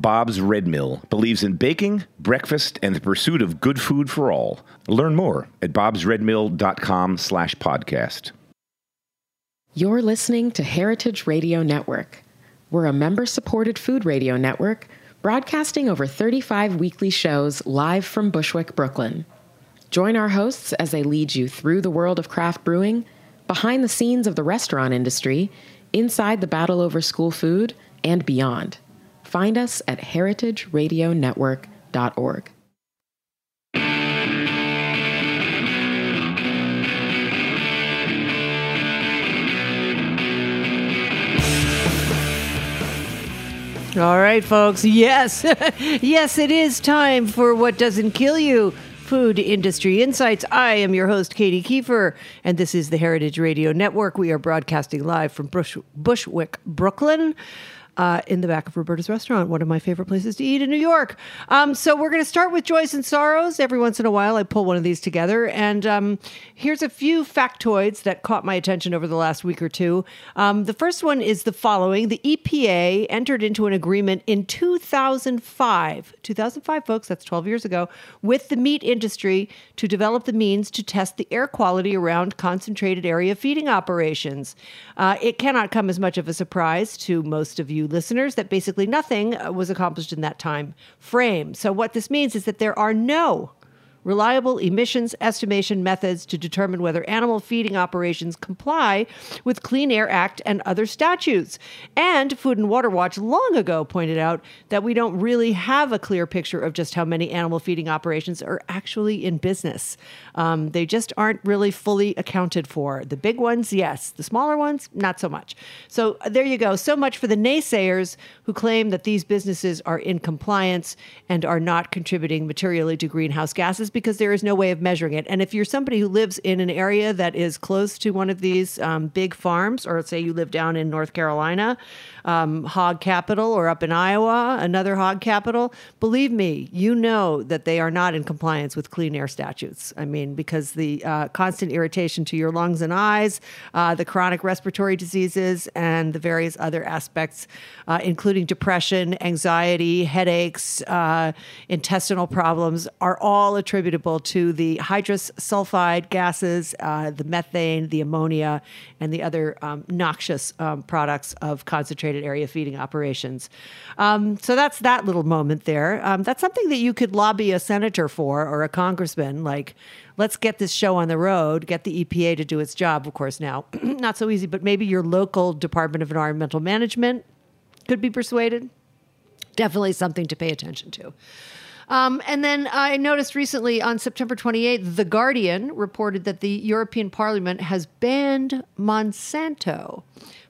Bob's Red Mill believes in baking, breakfast, and the pursuit of good food for all. Learn more at bobsredmill.com slash podcast. You're listening to Heritage Radio Network. We're a member-supported food radio network broadcasting over 35 weekly shows live from Bushwick, Brooklyn. Join our hosts as they lead you through the world of craft brewing, behind the scenes of the restaurant industry, inside the battle over school food, and beyond. Find us at heritageradionetwork.org. All right, folks. Yes, yes, it is time for What Doesn't Kill You Food Industry Insights. I am your host, Katy Keiffer, and this is the Heritage Radio Network. We are broadcasting live from Bush- Bushwick, Brooklyn uh, in the back of Roberta's Restaurant, one of my favorite places to eat in New York. Um, so we're going to start with joys and sorrows. Every once in a while, I pull one of these together, and um, here's a few factoids that caught my attention over the last week or two. Um, the first one is the following: the EPA entered into an agreement in 2005, 2005, folks, that's 12 years ago, with the meat industry to develop the means to test the air quality around concentrated area feeding operations. Uh, it cannot come as much of a surprise to most of you listeners that basically nothing uh, was accomplished in that time frame. So, what this means is that there are no reliable emissions estimation methods to determine whether animal feeding operations comply with Clean Air Act and other statutes. And Food and Water Watch long ago pointed out that we don't really have a clear picture of just how many animal feeding operations are actually in business. Um, they just aren't really fully accounted for. The big ones, yes. The smaller ones, not so much. So uh, there you go. So much for the naysayers who claim that these businesses are in compliance and are not contributing materially to greenhouse gases because there is no way of measuring it. And if you're somebody who lives in an area that is close to one of these um, big farms, or say you live down in North Carolina, um, hog capital, or up in Iowa, another hog capital, believe me, you know that they are not in compliance with clean air statutes. I mean, because the uh, constant irritation to your lungs and eyes, uh, the chronic respiratory diseases, and the various other aspects, uh, including depression, anxiety, headaches, uh, intestinal problems, are all attributable to the hydrogen sulfide gases, uh, the methane, the ammonia, and the other um, noxious um, products of concentrated area feeding operations. Um, so that's that little moment there. Um, that's something that you could lobby a senator for or a congressman, like let's get this show on the road, get the EPA to do its job. Of course, now, not so easy, but maybe your local Department of Environmental Management could be persuaded. Definitely something to pay attention to. Um, and then I noticed recently on September 28th, The Guardian reported that the European Parliament has banned Monsanto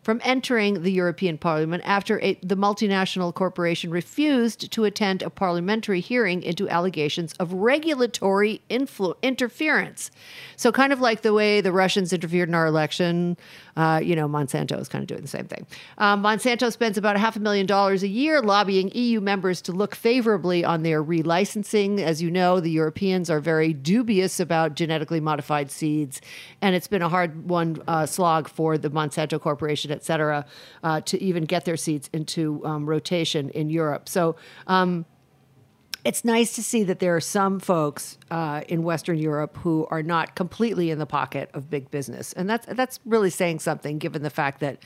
from entering the European Parliament after a, the multinational corporation refused to attend a parliamentary hearing into allegations of regulatory influ- interference. So, kind of like the way the Russians interfered in our election, uh, you know, Monsanto is kind of doing the same thing. Um, Monsanto spends about half a million dollars a year lobbying EU members to look favorably on their relicensing. As you know, the Europeans are very dubious about genetically modified seeds, and it's been a hard one uh, slog for the Monsanto Corporation et cetera, uh, to even get their seeds into um, rotation in Europe. So um, it's nice to see that there are some folks uh, in Western Europe who are not completely in the pocket of big business, and that's that's really saying something, given the fact that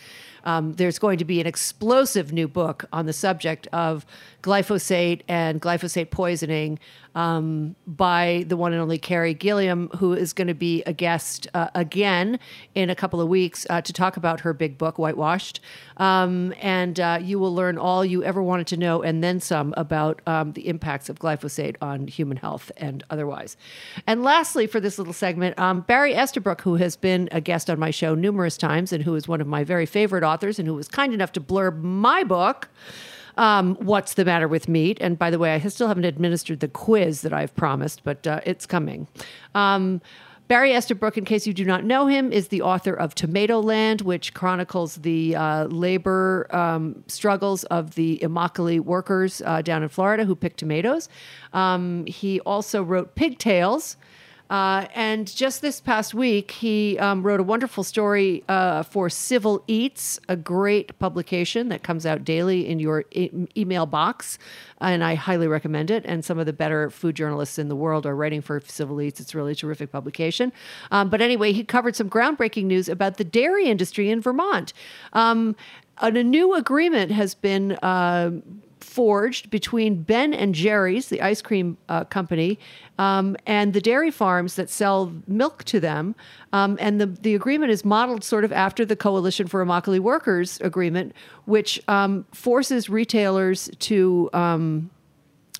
um, there's going to be an explosive new book on the subject of glyphosate and glyphosate poisoning um, by the one and only Carey Gillam, who is going to be a guest uh, again in a couple of weeks uh, to talk about her big book, Whitewashed. Um, and uh, you will learn all you ever wanted to know and then some about um, the impacts of glyphosate on human health and otherwise. And lastly, for this little segment, um, Barry Estabrook, who has been a guest on my show numerous times and who is one of my very favorite authors and who was kind enough to blurb my book um, what's the matter with meat? And by the way, I still haven't administered the quiz that I've promised, but uh, it's coming. Um, Barry Estabrook, in case you do not know him, is the author of Tomatoland, which chronicles the uh, labor um, struggles of the Immokalee workers uh, down in Florida who pick tomatoes. Um, he also wrote Pig Tales, Uh, and just this past week, he um, wrote a wonderful story uh, for Civil Eats, a great publication that comes out daily in your e- email box. And I highly recommend it. And some of the better food journalists in the world are writing for Civil Eats. It's really a terrific publication. Um, but anyway, he covered some groundbreaking news about the dairy industry in Vermont. Um, a new agreement has been. Uh, forged between Ben and Jerry's, the ice cream uh, company, um, and the dairy farms that sell milk to them. Um, and the, the agreement is modeled sort of after the Coalition for Immokalee Workers agreement, which um, forces retailers to. Um,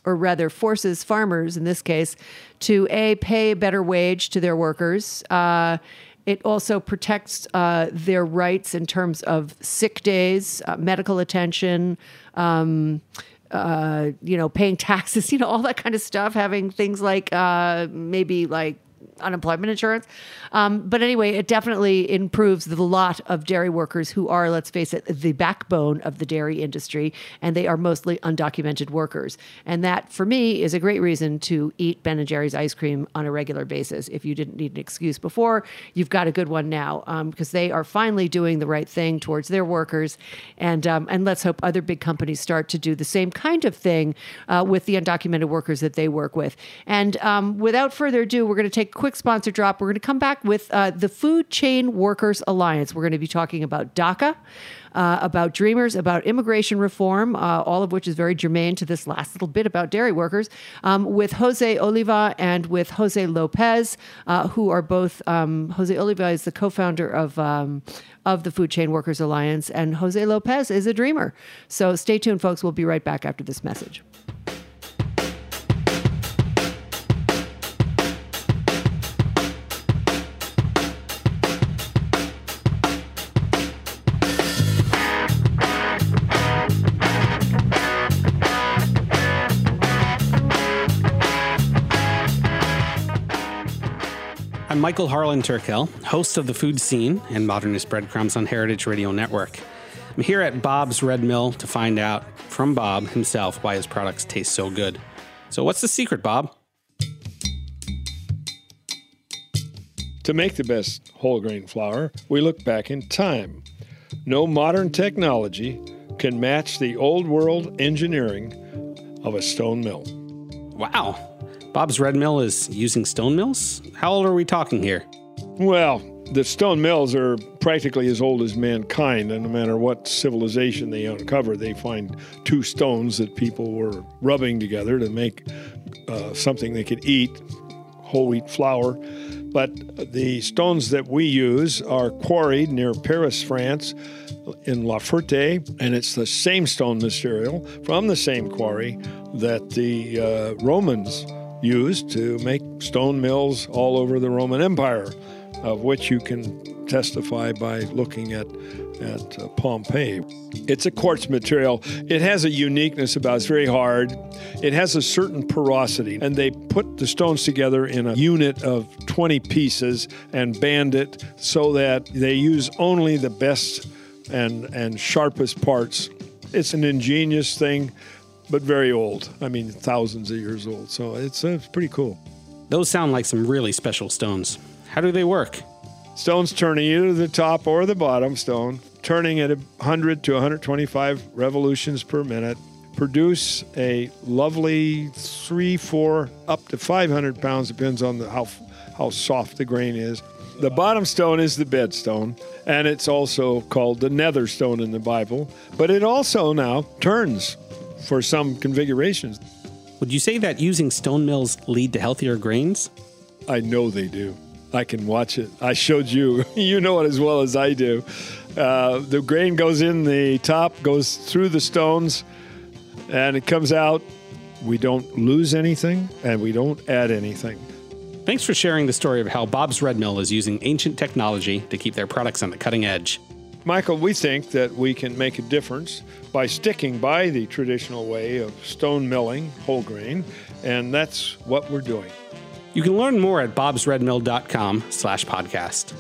or rather, forces farmers in this case to a pay a better wage to their workers. Uh, it also protects uh, their rights in terms of sick days, uh, medical attention, um, uh, you know, paying taxes, you know, all that kind of stuff, having things like uh, maybe like unemployment insurance. Um, but anyway, it definitely improves the lot of dairy workers who are, let's face it, the backbone of the dairy industry, and they are mostly undocumented workers. And that, for me, is a great reason to eat Ben and Jerry's ice cream on a regular basis. If you didn't need an excuse before, you've got a good one now um, because they are finally doing the right thing towards their workers. And um, and let's hope other big companies start to do the same kind of thing uh, with the undocumented workers that they work with. And um, without further ado, we're going to take quick sponsor drop. We're going to come back with uh, the Food Chain Workers Alliance. We're going to be talking about DACA. Uh, about dreamers, about immigration reform, uh, all of which is very germane to this last little bit about dairy workers, um, with Jose Oliva and with Jose Lopez, uh, who are both. Um, Jose Oliva is the co-founder of um, of the Food Chain Workers Alliance, and Jose Lopez is a dreamer. So stay tuned, folks. We'll be right back after this message. Michael Harlan Turkel, host of The Food Scene and Modernist Breadcrumbs on Heritage Radio Network. I'm here at Bob's Red Mill to find out from Bob himself why his products taste so good. So, what's the secret, Bob? To make the best whole grain flour, we look back in time. No modern technology can match the old world engineering of a stone mill. Wow. Bob's Red Mill is using stone mills? How old are we talking here? Well, the stone mills are practically as old as mankind, and no matter what civilization they uncover, they find two stones that people were rubbing together to make uh, something they could eat whole wheat flour. But the stones that we use are quarried near Paris, France, in La Ferté, and it's the same stone material from the same quarry that the uh, Romans used to make stone mills all over the Roman Empire, of which you can testify by looking at at uh, Pompeii. It's a quartz material. It has a uniqueness about it. It's very hard. It has a certain porosity, and they put the stones together in a unit of 20 pieces and band it so that they use only the best and and sharpest parts. It's an ingenious thing but very old. I mean, thousands of years old. So it's, uh, it's pretty cool. Those sound like some really special stones. How do they work? Stones turning either the top or the bottom stone, turning at 100 to 125 revolutions per minute, produce a lovely three, four, up to 500 pounds, depends on the, how, how soft the grain is. The bottom stone is the bed stone, and it's also called the nether stone in the Bible, but it also now turns for some configurations. Would you say that using stone mills lead to healthier grains? I know they do. I can watch it. I showed you. you know it as well as I do. Uh, the grain goes in the top, goes through the stones, and it comes out. We don't lose anything, and we don't add anything. Thanks for sharing the story of how Bob's Red Mill is using ancient technology to keep their products on the cutting edge. Michael, we think that we can make a difference by sticking by the traditional way of stone milling whole grain, and that's what we're doing. You can learn more at bobsredmill.com slash podcast.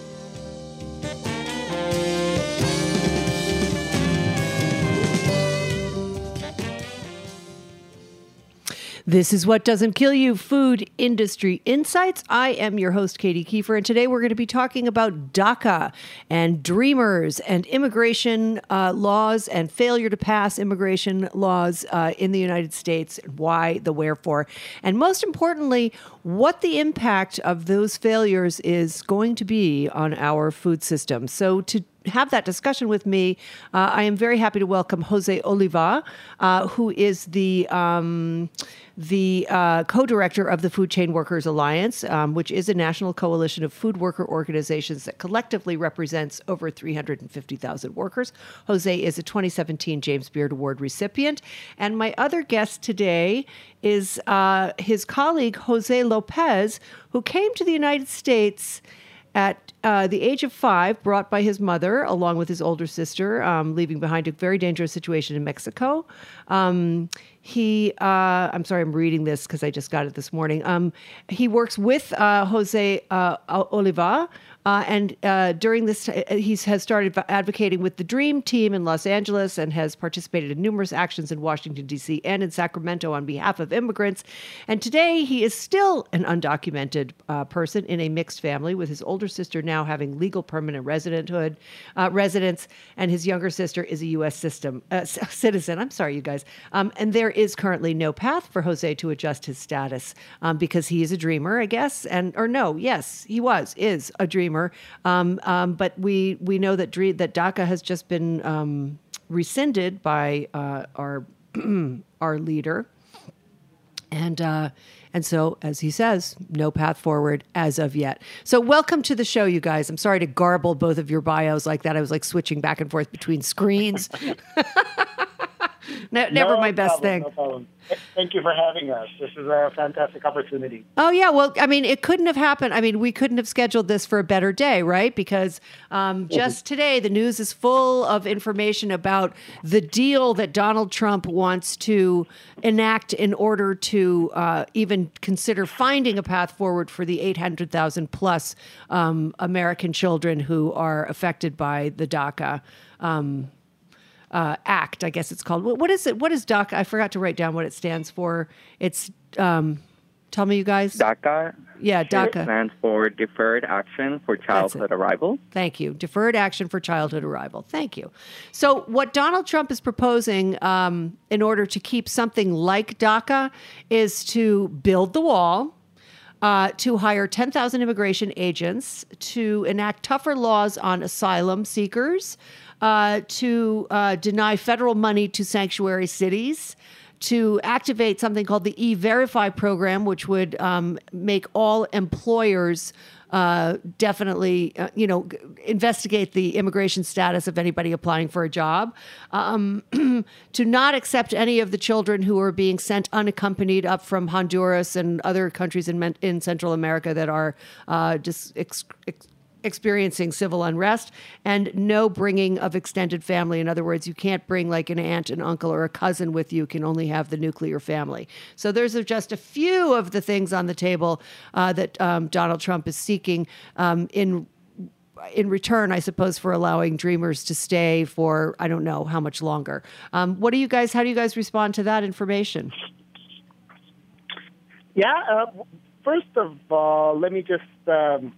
This is What Doesn't Kill You Food Industry Insights. I am your host, Katy Keiffer, and today we're going to be talking about DACA and dreamers and immigration uh, laws and failure to pass immigration laws uh, in the United States, and why, the wherefore, and most importantly, what the impact of those failures is going to be on our food system. So, to have that discussion with me, uh, I am very happy to welcome Jose Oliva, uh, who is the um, the uh, co-director of the Food Chain Workers Alliance, um, which is a national coalition of food worker organizations that collectively represents over 350,000 workers. Jose is a 2017 James Beard Award recipient, and my other guest today is uh, his colleague Jose Lopez, who came to the United States at uh, the age of five, brought by his mother along with his older sister, um, leaving behind a very dangerous situation in Mexico. Um, he, uh, I'm sorry, I'm reading this because I just got it this morning. Um, he works with uh, Jose uh, Oliva uh, and uh, during this, uh, he has started advocating with the Dream Team in Los Angeles and has participated in numerous actions in Washington, D.C. and in Sacramento on behalf of immigrants. And today, he is still an undocumented person in a mixed family, with his older sister now having legal permanent residenthood residence, and his younger sister is a U.S. System, citizen. I'm sorry, you guys. Um, and there is currently no path for Jose to adjust his status um, because he is a dreamer, I guess. And or no, yes, he was is a dreamer um, um, but we we know that that DACA has just been um, rescinded by uh, our our leader, and. Uh, and so, as he says, no path forward as of yet. So, welcome to the show, you guys. I'm sorry to garble both of your bios like that. I was like switching back and forth between screens. no, never no my best problem, thing. No. Thank you for having us. This is a fantastic opportunity. Oh yeah, well, I mean, it couldn't have happened. I mean, we couldn't have scheduled this for a better day, right? Because um, mm-hmm. just today, the news is full of information about the deal that Donald Trump wants to enact in order to uh, even consider finding a path forward for the 800,000 plus um, American children who are affected by the DACA. Um, uh, act. I guess it's called. What, what is it? What is DACA? I forgot to write down what it stands for. It's um, tell me, you guys. DACA. Yeah, DACA stands for Deferred Action for Childhood Arrival. Thank you. Deferred Action for Childhood Arrival. Thank you. So, what Donald Trump is proposing um, in order to keep something like DACA is to build the wall. Uh, to hire 10,000 immigration agents, to enact tougher laws on asylum seekers, uh, to uh, deny federal money to sanctuary cities, to activate something called the E Verify program, which would um, make all employers. Uh, definitely, uh, you know, investigate the immigration status of anybody applying for a job. Um, to not accept any of the children who are being sent unaccompanied up from Honduras and other countries in in Central America that are uh, just ex- ex- experiencing civil unrest and no bringing of extended family. In other words, you can't bring like an aunt, an uncle, or a cousin with you. You can only have the nuclear family. So there's just a few of the things on the table uh, that um, Donald Trump is seeking um, in in return, I suppose, for allowing dreamers to stay for I don't know how much longer. Um, what do you guys? How do you guys respond to that information? Yeah. Uh, first of all, let me just um,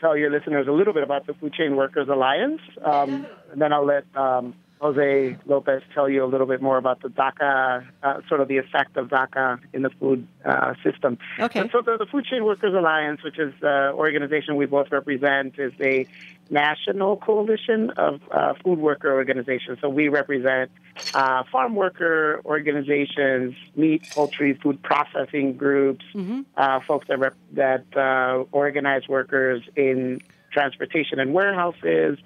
tell your listeners a little bit about the Food Chain Workers Alliance, um, and then I'll let um, Jose Lopez tell you a little bit more about the DACA, uh, sort of the effect of DACA in the food uh, system. Okay. And so the, the, Food Chain Workers Alliance, which is the organization we both represent, is a national coalition of uh, food worker organizations. So we represent uh, farm worker organizations, meat, poultry, food processing groups, mm-hmm. Uh, folks that, rep- that uh, organize workers in transportation and warehouses,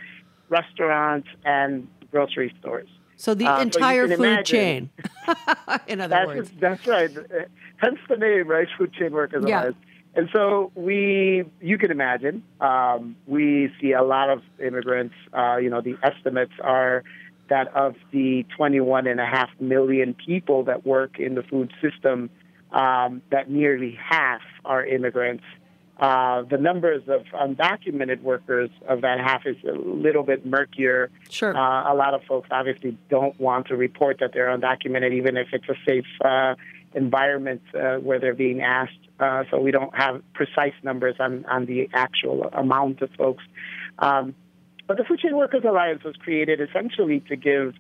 restaurants, and grocery stores. So the uh, entire so food imagine, chain. In other that's, words, that's right. Hence the name, right? Food chain workers. Yeah. And so we, you can imagine, um, we see a lot of immigrants. Uh, you know, the estimates are that of the 21 and a half million people that work in the food system, um, that nearly half are immigrants. Uh, the numbers of undocumented workers of that half is a little bit murkier. Sure. Uh, a lot of folks obviously don't want to report that they're undocumented, even if it's a safe uh, environments uh, where they're being asked. Uh, so we don't have precise numbers on, on the actual amount of folks. Um, but the Food Chain Workers Alliance was created essentially to give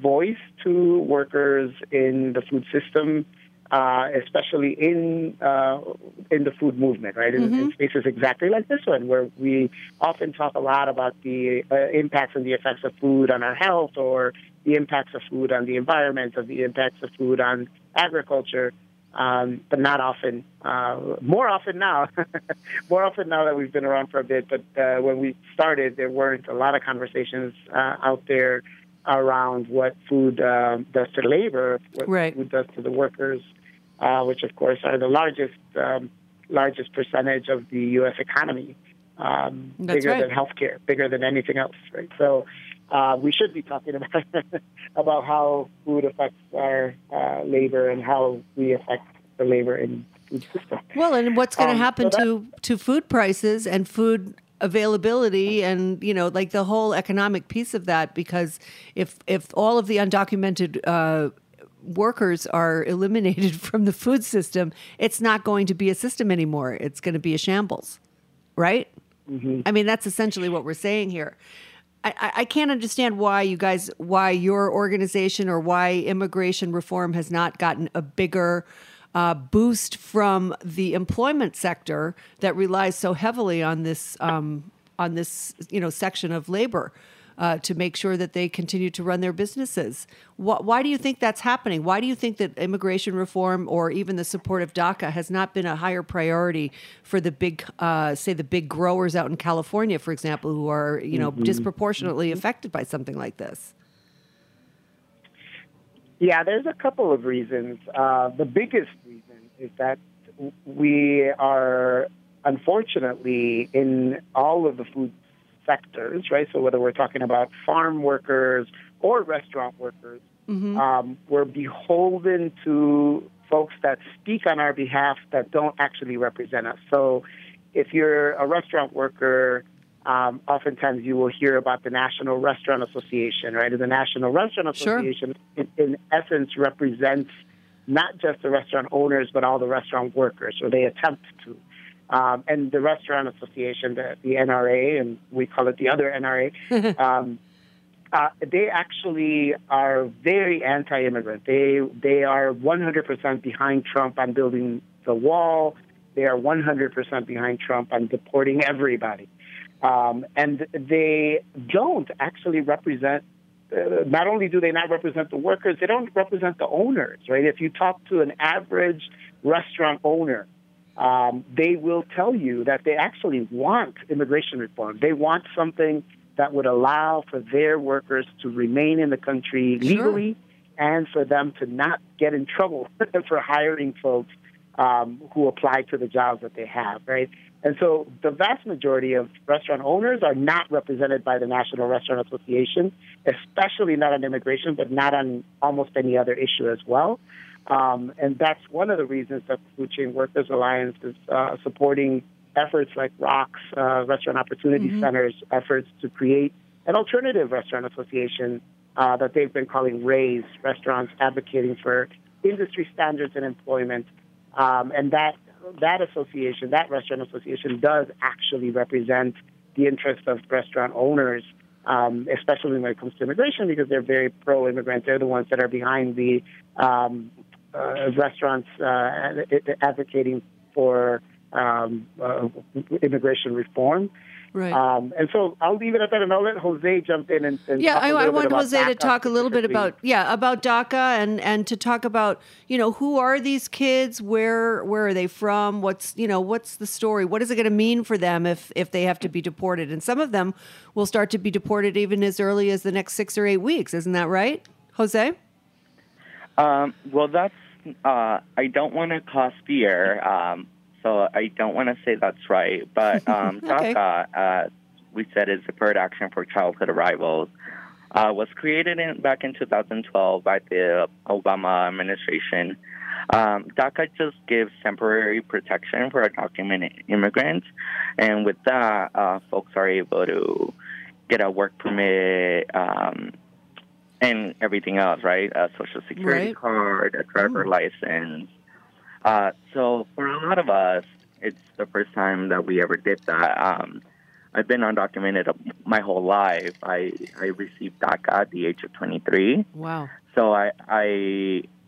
voice to workers in the food system, uh, especially in uh, in the food movement, right? Mm-hmm. In, in, spaces exactly like this one, where we often talk a lot about the uh, impacts and the effects of food on our health, or the impacts of food on the environment, or the impacts of food on agriculture. Um, but not often. Uh, more often now, more often now that we've been around for a bit. But uh, when we started, there weren't a lot of conversations uh, out there around what food uh, does to labor, what right. food does to the workers, uh, which of course are the largest um, largest percentage of the U.S. economy, um, bigger right. than healthcare, bigger than anything else. Right. So uh, we should be talking about about how food affects our uh, labor and how we affect the labor in food system. Well, and what's going to um, happen so to to food prices and food availability and you know like the whole economic piece of that because if if all of the undocumented uh, workers are eliminated from the food system it's not going to be a system anymore it's going to be a shambles right mm-hmm. i mean that's essentially what we're saying here I, I can't understand why you guys why your organization or why immigration reform has not gotten a bigger uh, boost from the employment sector that relies so heavily on this um, on this you know section of labor. Uh, to make sure that they continue to run their businesses. Why, why, do you think that's happening? Why do you think that immigration reform or even the support of DACA has not been a higher priority for the big, uh, say, the big growers out in California, for example, who are you know mm-hmm. disproportionately mm-hmm. affected by something like this? Yeah, there's a couple of reasons. Uh, the biggest reason is that we are unfortunately in all of the food sectors, right? So whether we're talking about farm workers or restaurant workers, mm-hmm. um, we're beholden to folks that speak on our behalf that don't actually represent us. So if you're a restaurant worker um, oftentimes you will hear about the National Restaurant Association, right? And the National Restaurant Association, sure. in, in, essence, represents not just the restaurant owners, but all the restaurant workers, or they attempt to. Um, and the Restaurant Association, the, the, NRA, and we call it the other NRA, um, uh, they actually are very anti-immigrant. They they are 100% behind Trump on building the wall. They are 100% behind Trump on deporting everybody. Um, and they don't actually represent, uh, not only do they not represent the workers, they don't represent the owners, right? If you talk to an average restaurant owner, um, they will tell you that they actually want immigration reform. They want something that would allow for their workers to remain in the country legally sure. and for them to not get in trouble for hiring folks um, who apply to the jobs that they have, right? And so the vast majority of restaurant owners are not represented by the National Restaurant Association, especially not on immigration, but not on almost any other issue as well. Um, and that's one of the reasons that Food Chain Workers Alliance is uh, supporting efforts like ROC's, uh, Restaurant Opportunity mm-hmm. Center's efforts to create an alternative restaurant association uh, that they've been calling RAISE, Restaurants Advocating for Industry Standards and Employment. Um, and that that association, that restaurant association, does actually represent the interests of restaurant owners, um, especially when it comes to immigration, because they're very pro-immigrant. They're the ones that are behind the um, restaurants uh, advocating for um, uh, immigration reform. Right. Um, and so I'll leave it at that, and I'll let Jose jump in and, and yeah, I, I want Jose DACA to talk a little bit about yeah about DACA and and to talk about you know who are these kids, where where are they from, what's you know what's the story, what is it going to mean for them if if they have to be deported, and some of them will start to be deported even as early as the next six or eight weeks, isn't that right, Jose? Um, well, that's uh, I don't want to cause fear. Um, so I don't want to say that's right. But um, okay. DACA, uh, we said, is Deferred Action for Childhood Arrivals, uh, was created in, back in 2012 by the Obama administration. Um, DACA just gives temporary protection for undocumented immigrants, and with that, uh, folks are able to get a work permit um, and everything else, right? A social security Right. card, a driver license. Uh, so for a lot of us, it's the first time that we ever did that. Um, I've been undocumented my whole life. I I received DACA at the age of 23. Wow. So I, I,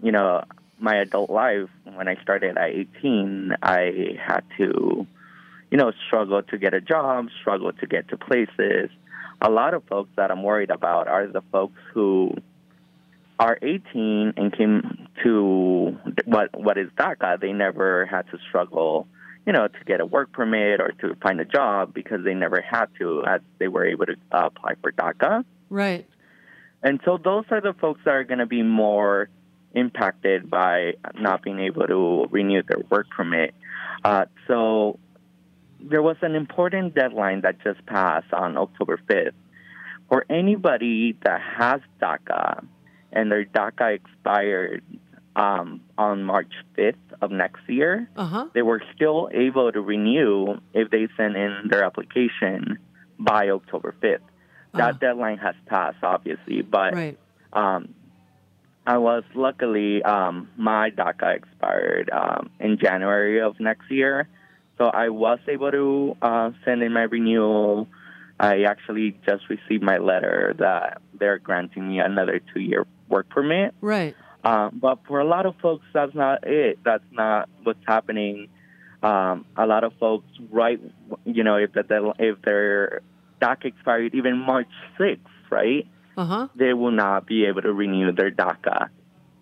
you know, my adult life when I started at 18, I had to, you know, struggle to get a job, struggle to get to places. A lot of folks that I'm worried about are the folks who are 18 and came to what what is DACA. They never had to struggle, you know, to get a work permit or to find a job because they never had to, as they were able to uh, apply for DACA. Right. And so those are the folks that are going to be more impacted by not being able to renew their work permit. Uh, so there was an important deadline that just passed on October 5th. For anybody that has DACA and their DACA expired um, on March 5th of next year, Uh huh. they were still able to renew if they sent in their application by October 5th. That Uh-huh. deadline has passed, obviously, but Right. um, I was luckily um, my DACA expired um, in January of next year, so I was able to uh, send in my renewal. I actually just received my letter that they're granting me another two-year work permit. Right. Um, but for a lot of folks, that's not it. That's not what's happening. Um, a lot of folks, right? You know, if the if their DACA expired even March sixth, right? Uh huh. They will not be able to renew their DACA,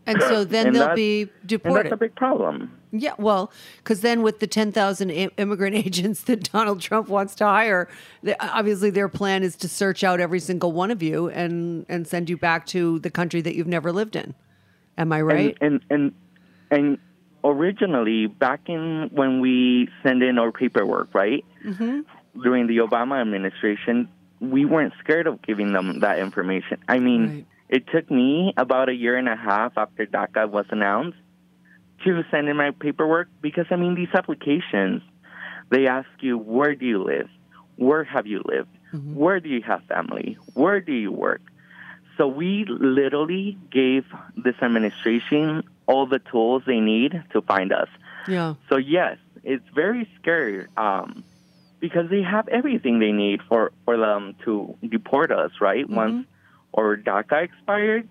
And so then And they'll be and that's a big problem. Yeah, well, because then with the 10,000 immigrant agents that Donald Trump wants to hire, they, obviously their plan is to search out every single one of you and, and send you back to the country that you've never lived in. Am I right? And and and, and originally, back in when we send in our paperwork, right? Mm-hmm. During the Obama administration, we weren't scared of giving them that information. I mean, Right. it took me about a year and a half after DACA was announced to send in my paperwork because I mean, these applications, they ask you where do you live, where have you lived, where do you have family, where do you work. So we literally gave this administration all the tools they need to find us. yeah. So yes, it's very scary um, because they have everything they need for, for them to deport us, right? Once our DACA expired.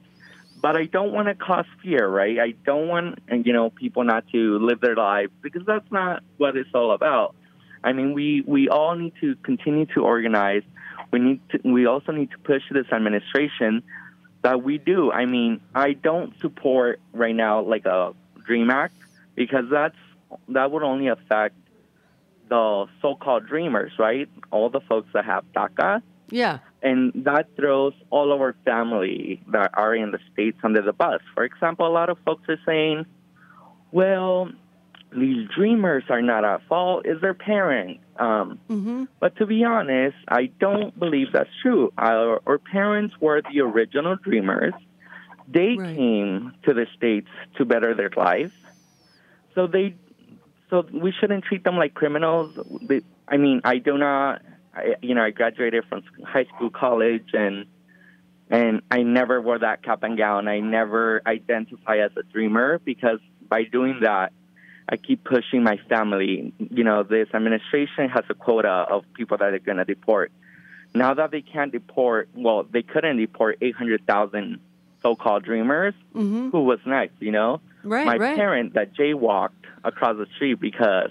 But I don't want to cause fear, right? I don't want you know people not to live their lives because that's not what it's all about. I mean, we we all need to continue to organize. We need to, we also need to push this administration that we do. I mean, I don't support right now like a Dream Act because that's that would only affect the so-called dreamers, right? All the folks that have DACA, Yeah. and that throws all of our family that are in the states under the bus. For example, a lot of folks are saying, "Well, these dreamers are not at fault; it's their parents." Um, Mm-hmm. but to be honest, I don't believe that's true. Our, our parents were the original dreamers. They Right. came to the states to better their life, so they, so we shouldn't treat them like criminals. I mean, I do not. I, you know, I graduated from high school, college, and and I never wore that cap and gown. I never identify as a dreamer because by doing that, I keep pushing my family. You know, this administration has a quota of people that they're going to deport. Now that they can't deport, well, they couldn't deport 800,000 so-called dreamers. Mm-hmm. Who was next? You know, Right, my right. parent that jaywalked across the street because,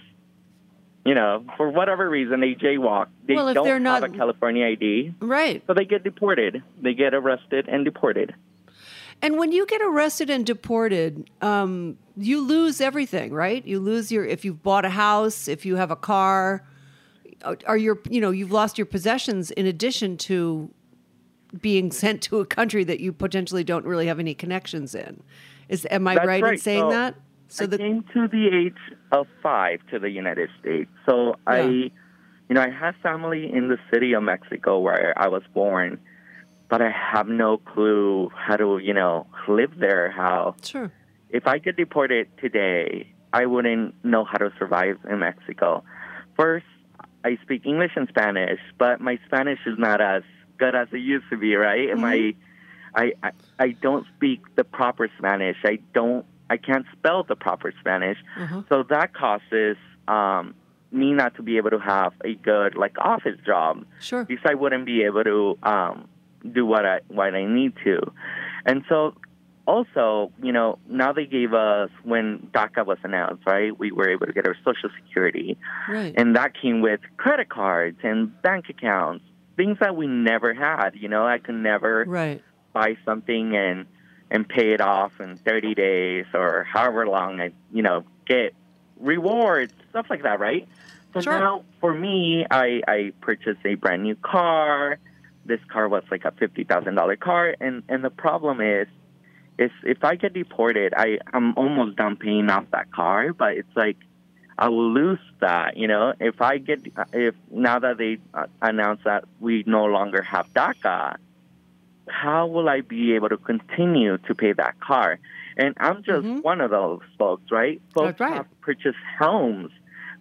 you know, for whatever reason they jaywalk. They Well, don't they're have not- a California ID, Right. so they get deported. They get arrested and deported. And when you get arrested and deported, um, you lose everything, right? You lose your if you've bought a house, if you have a car, are your you know you've lost your possessions in addition to being sent to a country that you potentially don't really have any connections in. Is am I That's right, in saying So, that? So I the came to the age of five to the United States. So I, you know, I have family in the city of Mexico where I was born, but I have no clue how to, you know, live there. How sure, if I get deported today, I wouldn't know how to survive in Mexico. First, I speak English and Spanish, but my Spanish is not as good as it used to be, right? And mm-hmm. my I, I I don't speak the proper Spanish. I don't I can't spell the proper Spanish. Uh-huh. So that causes um, me not to be able to have a good like office job. Sure. Because I wouldn't be able to um, do what I what I need to, and so also, you know, now they gave us when DACA was announced, right? We were able to get our Social Security, Right. and that came with credit cards and bank accounts, things that we never had. You know, I could never Right. buy something and and pay it off in 30 days or however long I, you know, get rewards, stuff like that, right? So Sure. now for me, I, I purchased a brand new car. This car was like a $50,000 car. And, and the problem is, is if I get deported, I, I'm almost done paying off that car, but it's like, I will lose that, you know. If I get, if now that they uh, announced that we no longer have DACA, how will I be able to continue to pay that car? And I'm just one of those folks, right? Folks That's right. have purchased homes.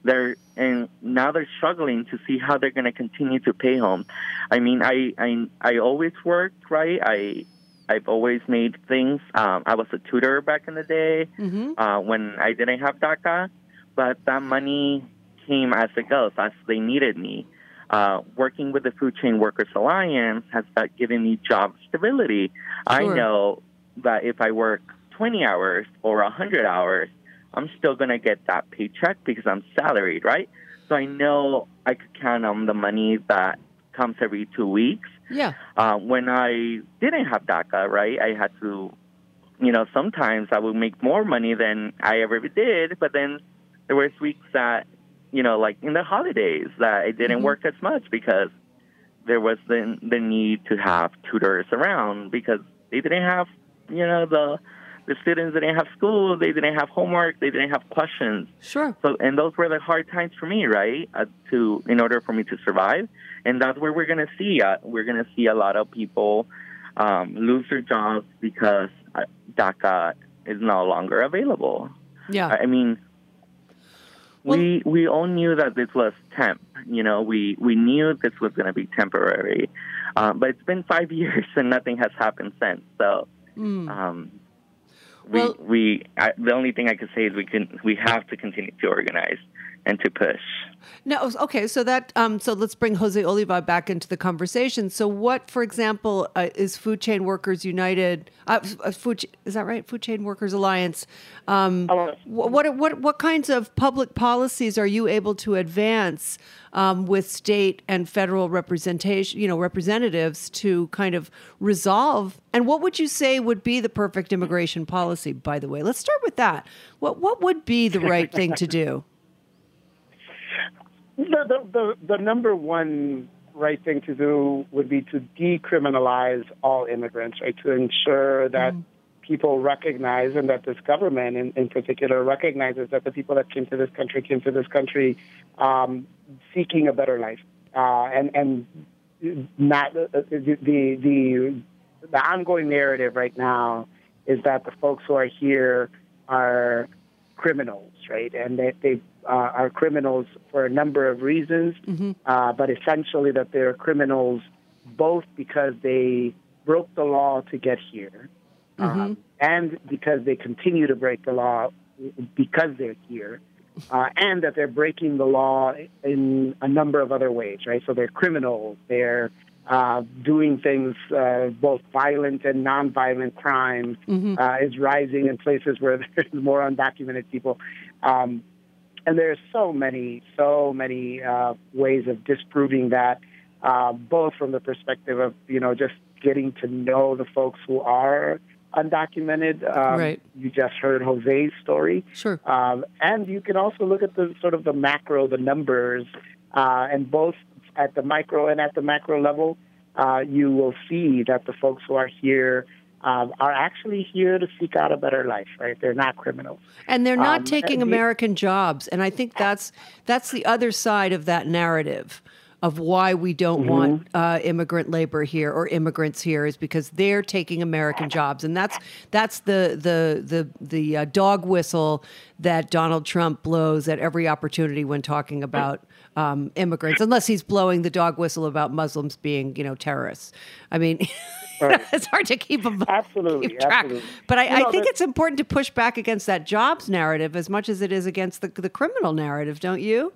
They're and now they're struggling to see how they're going to continue to pay home. I mean, I I I always worked, right? I I've always made things. Um, I was a tutor back in the day Mm-hmm. uh, when I didn't have DACA, but that money came as it goes, as they needed me. Uh, working with the Food Chain Workers Alliance has uh, given me job stability. I know that if I work 20 hours or 100 hours, I'm still going to get that paycheck because I'm salaried, right? So I know I could count on the money that comes every two weeks. Yeah. Uh, when I didn't have DACA, right, I had to, you know, sometimes I would make more money than I ever did, but then there was weeks that, you know, like in the holidays that I didn't work as much because there was the the need to have tutors around because they didn't have, you know, the the students didn't have school, they didn't have homework, they didn't have questions. Sure. So, and those were the hard times for me, right? Uh, to in order for me to survive, and that's where we're gonna see. Uh, we're gonna see a lot of people um, lose their jobs because uh, DACA is no longer available. Yeah. I I we we all knew that this was temp. You know, we we knew this was going to be temporary, um, but it's been five years and nothing has happened since. So, um, we Well- we I, the only thing I can say is we can we have to continue to organize and to push. No, okay. So that um, so let's bring Jose Oliva back into the conversation. So, what, for example, uh, is Food Chain Workers United? Uh, uh, food is that right? Food Chain Workers Alliance. Um, Alliance. what what what kinds of public policies are you able to advance um, with state and federal representation? You know, representatives to kind of resolve. And what would you say would be the perfect immigration policy? By the way, let's start with that. What what would be the right thing to do? The, the, the, the number one right thing to do would be to decriminalize all immigrants, right? To ensure that people recognize and that this government in, in particular recognizes that the people that came to this country came to this country um, seeking a better life. Uh, and, and not uh, the, the, the, the ongoing narrative right now is that the folks who are here are criminals, right? And they, they uh, are criminals for a number of reasons, uh, but essentially that they're criminals both because they broke the law to get here um, and because they continue to break the law because they're here. Uh, and that they're breaking the law in a number of other ways, right? So they're criminals. They're uh, doing things, uh, both violent and nonviolent crimes uh, is rising in places where there's more undocumented people. Um, and there's so many, so many uh, ways of disproving that, uh, both from the perspective of, you know, just getting to know the folks who are undocumented. Um, Right. You just heard Jose's story. Sure. Um, and you can also look at the sort of the macro, the numbers, uh, and both at the micro and at the macro level, uh, you will see that the folks who are here um, are actually here to seek out a better life. Right? They're not criminals. and they're not Um, taking and the- American jobs. And I think that's that's the other side of that narrative of why we don't want uh, immigrant labor here or immigrants here is because they're taking American jobs, and that's that's the the the the uh, dog whistle that Donald Trump blows at every opportunity when talking about um, immigrants, unless he's blowing the dog whistle about Muslims being you know terrorists. I mean. Right. it's hard to keep them Absolutely, keep track. absolutely. But I, You I know, think it's important to push back against that jobs narrative as much as it is against the the criminal narrative, don't you?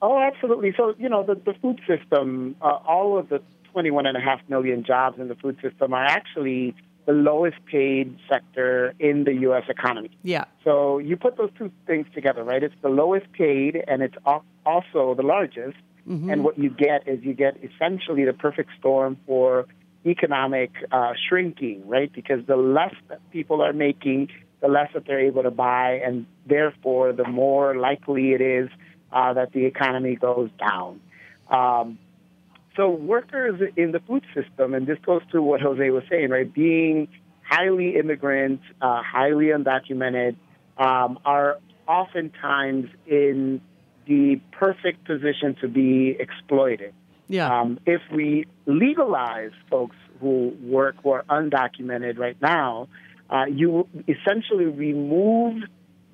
Oh, absolutely. So, you know, the, the food system, uh, all of the 21.5 million jobs in the food system are actually the lowest paid sector in the U.S. economy. Yeah. So you put those two things together, right? It's the lowest paid and it's also the largest. And what you get is you get essentially the perfect storm for economic uh, shrinking, right? Because the less that people are making, the less that they're able to buy, and therefore the more likely it is uh, that the economy goes down. Um, so workers in the food system, and this goes to what Jose was saying, right? Being highly immigrant, uh, highly undocumented, um, are oftentimes in the perfect position to be exploited. Yeah. Um, if we legalize folks who work who are undocumented right now, uh, you essentially remove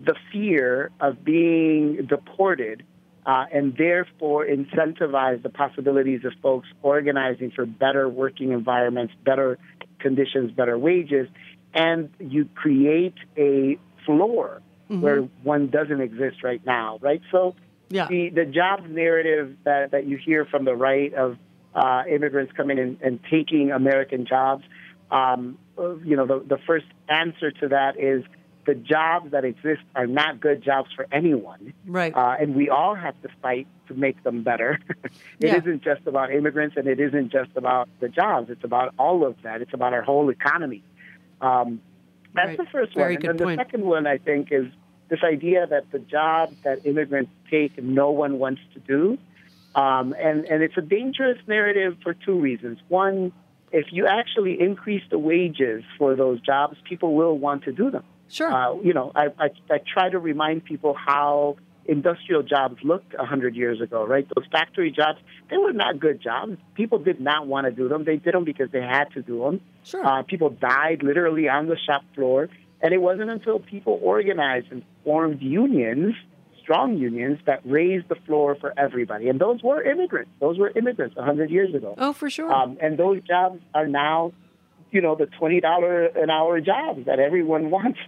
the fear of being deported uh, and therefore incentivize the possibilities of folks organizing for better working environments, better conditions, better wages, and you create a floor where one doesn't exist right now, right? So Yeah. the, the jobs narrative that, that you hear from the right of uh, immigrants coming in and taking American jobs, um, you know, the, the first answer to that is the jobs that exist are not good jobs for anyone. Right. Uh, and we all have to fight to make them better. it Yeah. not just about immigrants and it isn't just about the jobs. It's about all of that. It's about our whole economy. Um, that's Right. the first Very one. good and then point. the second one, I think, is this idea that the jobs that immigrants take, no one wants to do. Um, and, and it's a dangerous narrative for two reasons. One, if you actually increase the wages for those jobs, people will want to do them. Sure. Uh, you know, I, I, I try to remind people how industrial jobs looked 100 years ago, right? Those factory jobs, they were not good jobs. People did not want to do them. They did them because they had to do them. Sure. Uh, people died literally on the shop floor. And it wasn't until people organized and formed unions, strong unions, that raised the floor for everybody. And those were immigrants. Those were immigrants 100 years ago. oh, for sure. Um, and those jobs are now, you know, the twenty dollar an hour jobs that everyone wants.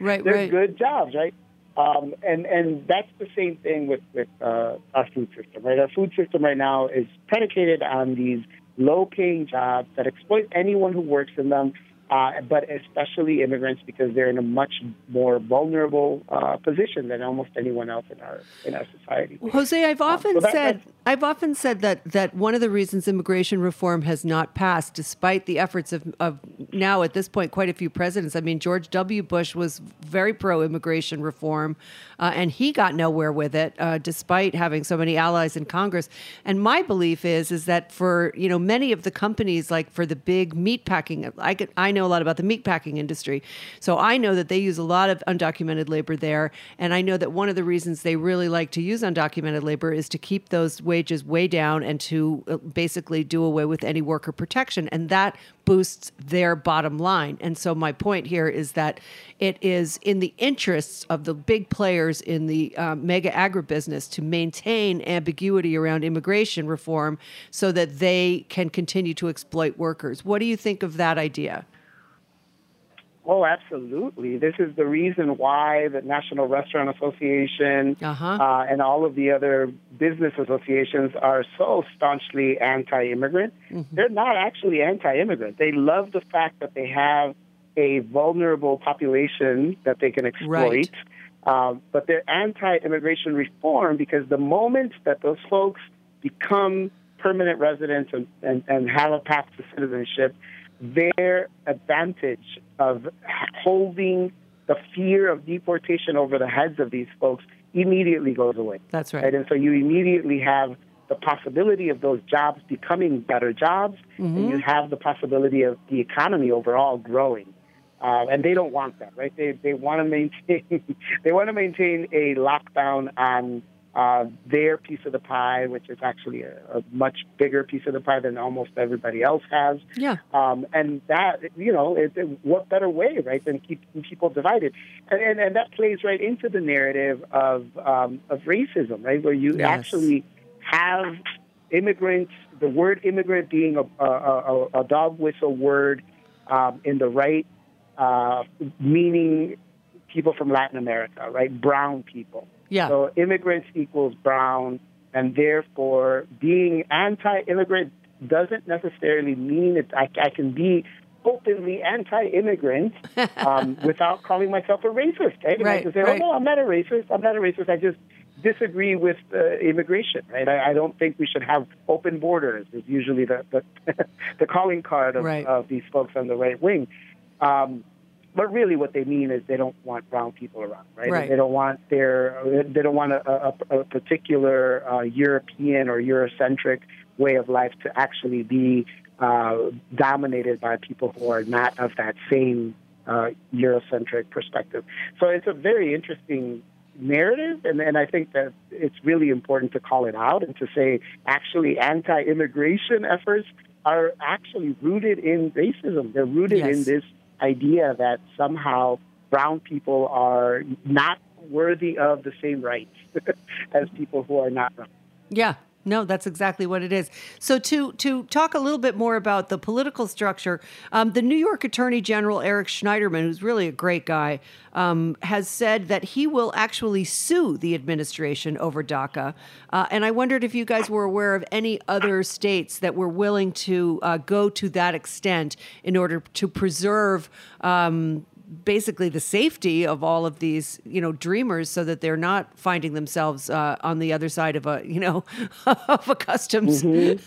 Right, They're right. good jobs, right? Um, and and that's the same thing with with uh, our food system, right? Our food system right now is predicated on these low paying jobs that exploit anyone who works in them. Uh, but especially immigrants because they're in a much more vulnerable uh, position than almost anyone else in our in our society. Jose, I've often so that- said I've often said that that one of the reasons immigration reform has not passed, despite the efforts of, of now at this point quite a few presidents. I mean, George W. Bush was very pro immigration reform, uh, and he got nowhere with it, uh, despite having so many allies in Congress. And my belief is is that for you know many of the companies, like for the big meat packing, I could, I know a lot about the meat packing industry, so I know that they use a lot of undocumented labor there, and I know that one of the reasons they really like to use undocumented labor is to keep those wages way down and to uh, basically do away with any worker protection, and that boosts their bottom line. And so my point here is that it is in the interests of the big players in the uh, mega agribusiness to maintain ambiguity around immigration reform so that they can continue to exploit workers. What do you think of that idea? Oh, absolutely. This is the reason why the National Restaurant Association Uh-huh. uh, and all of the other business associations are so staunchly anti immigrant. They're not actually anti immigrant. They love the fact that they have a vulnerable population that they can exploit. Right. Um, but they're anti immigration reform because the moment that those folks become permanent residents and, and, and have a path to citizenship, their advantage of holding the fear of deportation over the heads of these folks immediately goes away. That's right. And so you immediately have the possibility of those jobs becoming better jobs, and you have the possibility of the economy overall growing. Uh, and they don't want that, right? They they want to maintain they want to maintain a lockdown on uh, their piece of the pie, which is actually a, a much bigger piece of the pie than almost everybody else has. Yeah. Um, and that, you know, it, it, what better way, right, than keeping people divided? And, and, and that plays right into the narrative of, um, of racism, right, where you Yes. actually have immigrants the word immigrant being a, a, a dog whistle word um, in the right uh, meaning people from Latin America, right? Brown people. Yeah. So immigrants equals brown, and therefore being anti-immigrant doesn't necessarily mean that I, I can be openly anti-immigrant um, without calling myself a racist. Right? Right, I can say, right. oh no, I'm not a racist. I'm not a racist. I just disagree with uh, immigration. Right? I, I don't think we should have open borders. Is usually the the, the calling card of, Right. of these folks on the right wing. Um, but really, what they mean is they don't want brown people around, right? Right. They don't want their they don't want a, a, a particular uh, European or Eurocentric way of life to actually be uh, dominated by people who are not of that same uh, Eurocentric perspective. So it's a very interesting narrative, and, and I think that it's really important to call it out and to say actually anti-immigration efforts are actually rooted in racism. They're rooted Yes. in this idea that somehow brown people are not worthy of the same rights as people who are not brown. Yeah. No, that's exactly what it is. So to to talk a little bit more about the political structure, um, the New York Attorney General Eric Schneiderman, who's really a great guy, um, has said that he will actually sue the administration over DACA. Uh, and I wondered if you guys were aware of any other states that were willing to uh, go to that extent in order to preserve. Um, basically the safety of all of these you know dreamers so that they're not finding themselves uh, on the other side of a you know of a customs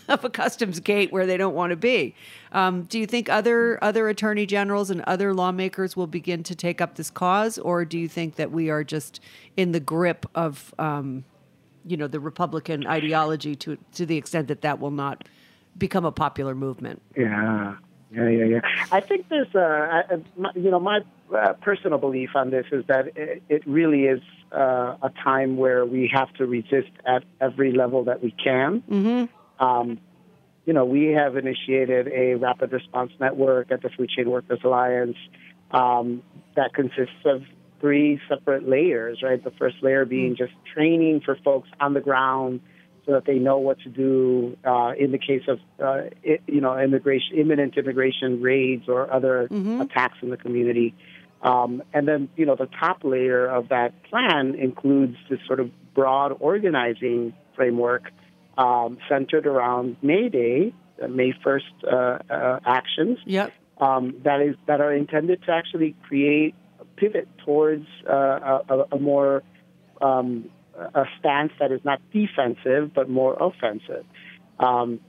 of a customs gate where they don't want to be. Um, do you think other other attorney generals and other lawmakers will begin to take up this cause or do you think that we are just in the grip of um, you know the republican ideology to to the extent that that will not become a popular movement? Yeah, yeah, yeah, yeah. I think there's a, I- I- my- you know, my uh, personal belief on this is that it, it really is uh, a time where we have to resist at every level that we can. Mm-hmm. Um, you know, we have initiated a rapid response network at the Food Chain Workers Alliance um, that consists of three separate layers, right? The first layer being just training for folks on the ground so that they know what to do uh, in the case of, uh, i you know, immigration, imminent immigration raids or other attacks in the community. Um, and then, you know, the top layer of that plan includes this sort of broad organizing framework um, centered around May Day, uh, May 1st uh, uh, actions. Yep. Um, that is that are intended to actually create a pivot towards uh, a, a- a more um, a stance that is not defensive but more offensive. Um,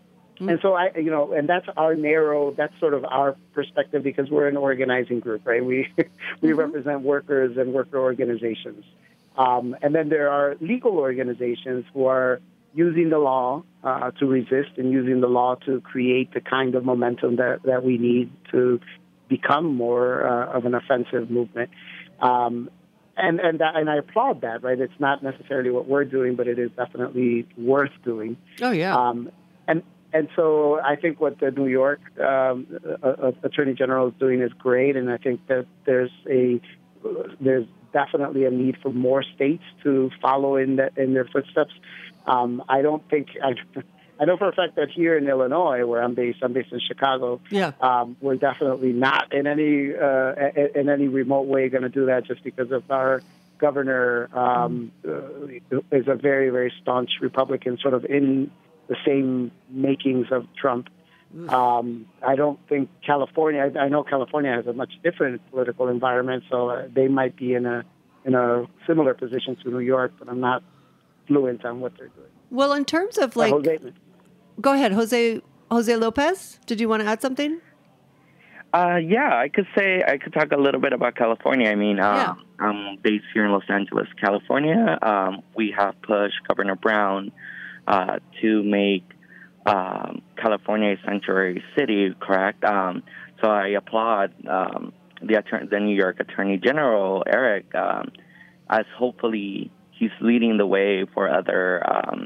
And so I, you know, and that's our narrow. That's sort of our perspective because we're an organizing group, right? We we represent workers and worker organizations, um, and then there are legal organizations who are using the law uh, to resist and using the law to create the kind of momentum that, that we need to become more uh, of an offensive movement. Um, and and that, and I applaud that. Right, it's not necessarily what we're doing, but it is definitely worth doing. oh yeah Um, and and so I think what the New York um, uh, uh, Attorney General is doing is great, and I think that there's a there's definitely a need for more states to follow in that in their footsteps. Um, I don't think I, I know for a fact that here in Illinois, where I'm based, I'm based in Chicago. Yeah. um, we're definitely not in any uh, in- any remote way going to do that, just because of our governor um, uh, is a very very staunch Republican, sort of in the same makings of Trump. Um, I don't think California. I, I know California has a much different political environment, so uh, they might be in a in a similar position to New York, but I'm not fluent on what they're doing. well in terms of like go ahead jose jose lopez did you want to add something Uh, yeah, I could say I could talk a little bit about California. I mean, um, Yeah. I'm based here in Los Angeles, California. Um, we have pushed Governor Brown uh, to make um, California a sanctuary city. Correct. Um, so I applaud um, the attorney, the New York Attorney General Eric, um, as hopefully he's leading the way for other um,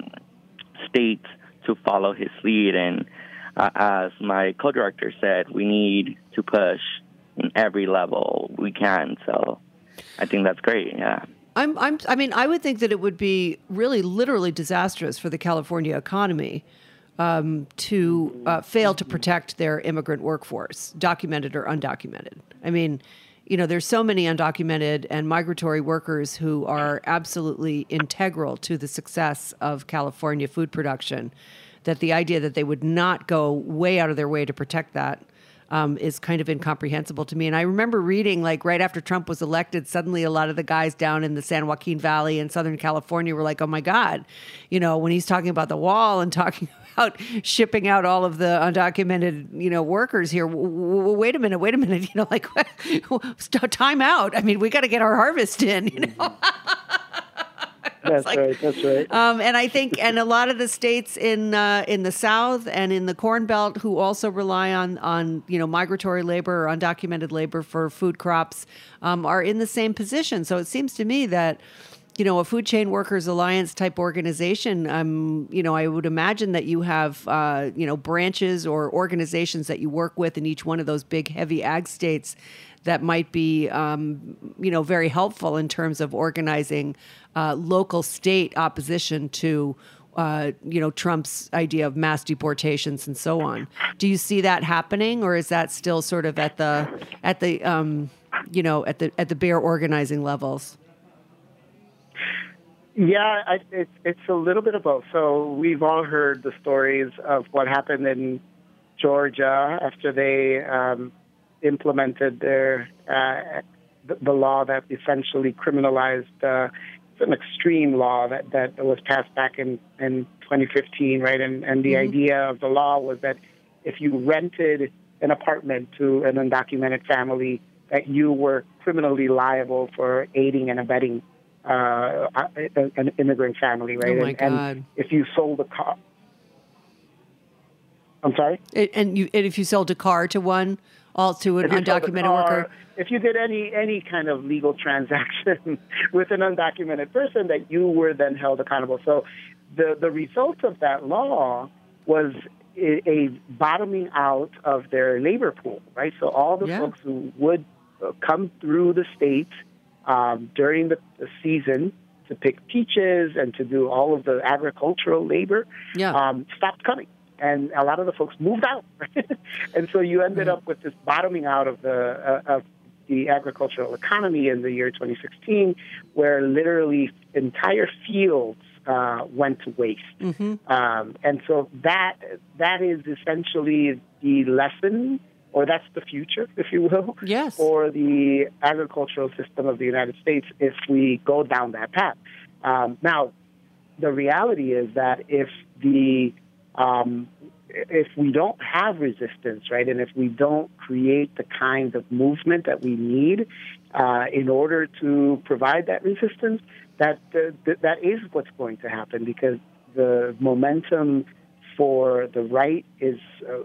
states to follow his lead. And uh, as my co-director said, we need to push in every level we can. So I think that's great. Yeah. I'm, I'm, I mean, I would think that it would be really literally disastrous for the California economy um, to uh, fail to protect their immigrant workforce, documented or undocumented. I mean, you know, there's so many undocumented and migratory workers who are absolutely integral to the success of California food production that the idea that they would not go way out of their way to protect that um, is kind of incomprehensible to me. And I remember reading, like, right after Trump was elected, suddenly a lot of the guys down in the San Joaquin Valley in Southern California were like, oh my God, you know, when he's talking about the wall and talking about shipping out all of the undocumented, you know, workers here. W- w- wait a minute, wait a minute, you know, like time out. I mean, we got to get our harvest in, you know. That's like, right. That's right. Um, and I think, and a lot of the states in uh, in the South and in the Corn Belt who also rely on on you know migratory labor or undocumented labor for food crops um, are in the same position. So it seems to me that you know, a food chain workers alliance type organization, um, you know, I would imagine that you have, uh, you know, branches or organizations that you work with in each one of those big, heavy ag states that might be, um, you know, very helpful in terms of organizing uh, local state opposition to. Uh, you know Trump's idea of mass deportations and so on. Do you see that happening, or is that still sort of at the at the um, you know at the at the bare organizing levels? Yeah, I, it's it's a little bit of both. So we've all heard the stories of what happened in Georgia after they um, implemented their uh, the, the, law that essentially criminalized. Uh, an extreme law that, that was passed back in, in 2015, right? And and the mm-hmm. idea of the law was that if you rented an apartment to an undocumented family, that you were criminally liable for aiding and abetting uh, an immigrant family, right? Oh my and, God. and if you sold a car, I'm sorry. And you, and if you sold a car to one, all to an undocumented car, worker. If you did any any kind of legal transaction with an undocumented person, that you were then held accountable. So, the the result of that law was a, a bottoming out of their labor pool, right? So all the yeah. folks who would come through the state um, during the, the, season to pick peaches and to do all of the agricultural labor yeah. um, stopped coming. And a lot of the folks moved out. and so you ended mm-hmm. up with this bottoming out of the, uh, of the agricultural economy in the year 2016, where literally entire fields uh, went to waste. Mm-hmm. Um, and so that that is essentially the lesson or that's the future, if you will, yes. for the agricultural system of the United States if we go down that path. Um, now, the reality is that if the um, if we don't have resistance, right, and if we don't create the kind of movement that we need uh, in order to provide that resistance, that uh, th- that is what's going to happen because the momentum for the right is uh,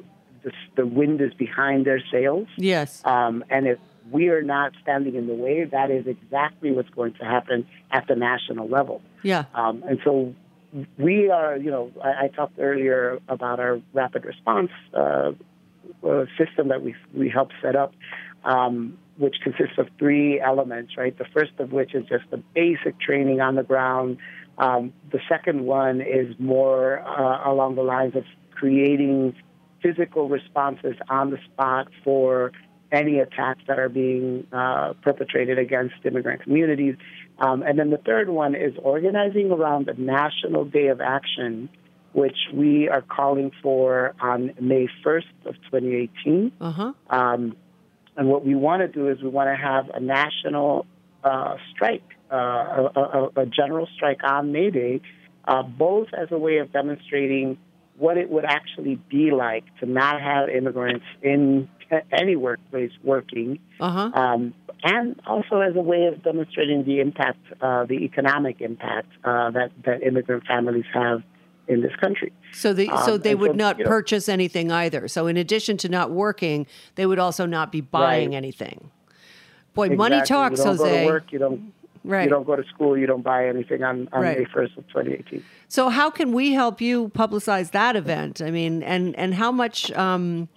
the, the wind is behind their sails. Yes. Um, and if we are not standing in the way, that is exactly what's going to happen at the national level. Yeah. Um, and so we are, you know, I, I, talked earlier about our rapid response uh, uh, system that we we helped set up, um, which consists of three elements, right? The first of which is just the basic training on the ground. Um, the second one is more uh, along the lines of creating physical responses on the spot for any attacks that are being uh, perpetrated against immigrant communities. Um, and then the third one is organizing around the National Day of Action, which we are calling for on May 1st of 2018. Uh-huh. Um, and what we want to do is we want to have a national uh, strike, uh, a, a, a, general strike on May Day, uh, both as a way of demonstrating what it would actually be like to not have immigrants in any workplace working, uh-huh. um, and also as a way of demonstrating the impact, uh, the economic impact uh, that that immigrant families have in this country. So they so um, they would so, not you know, purchase anything either. So in addition to not working, they would also not be buying Right. anything. Boy, exactly. money talks, you Jose. Work, you don't. Right. You don't go to school. You don't buy anything on, on Right. May first of 2018. So how can we help you publicize that event? I mean, and and how much um,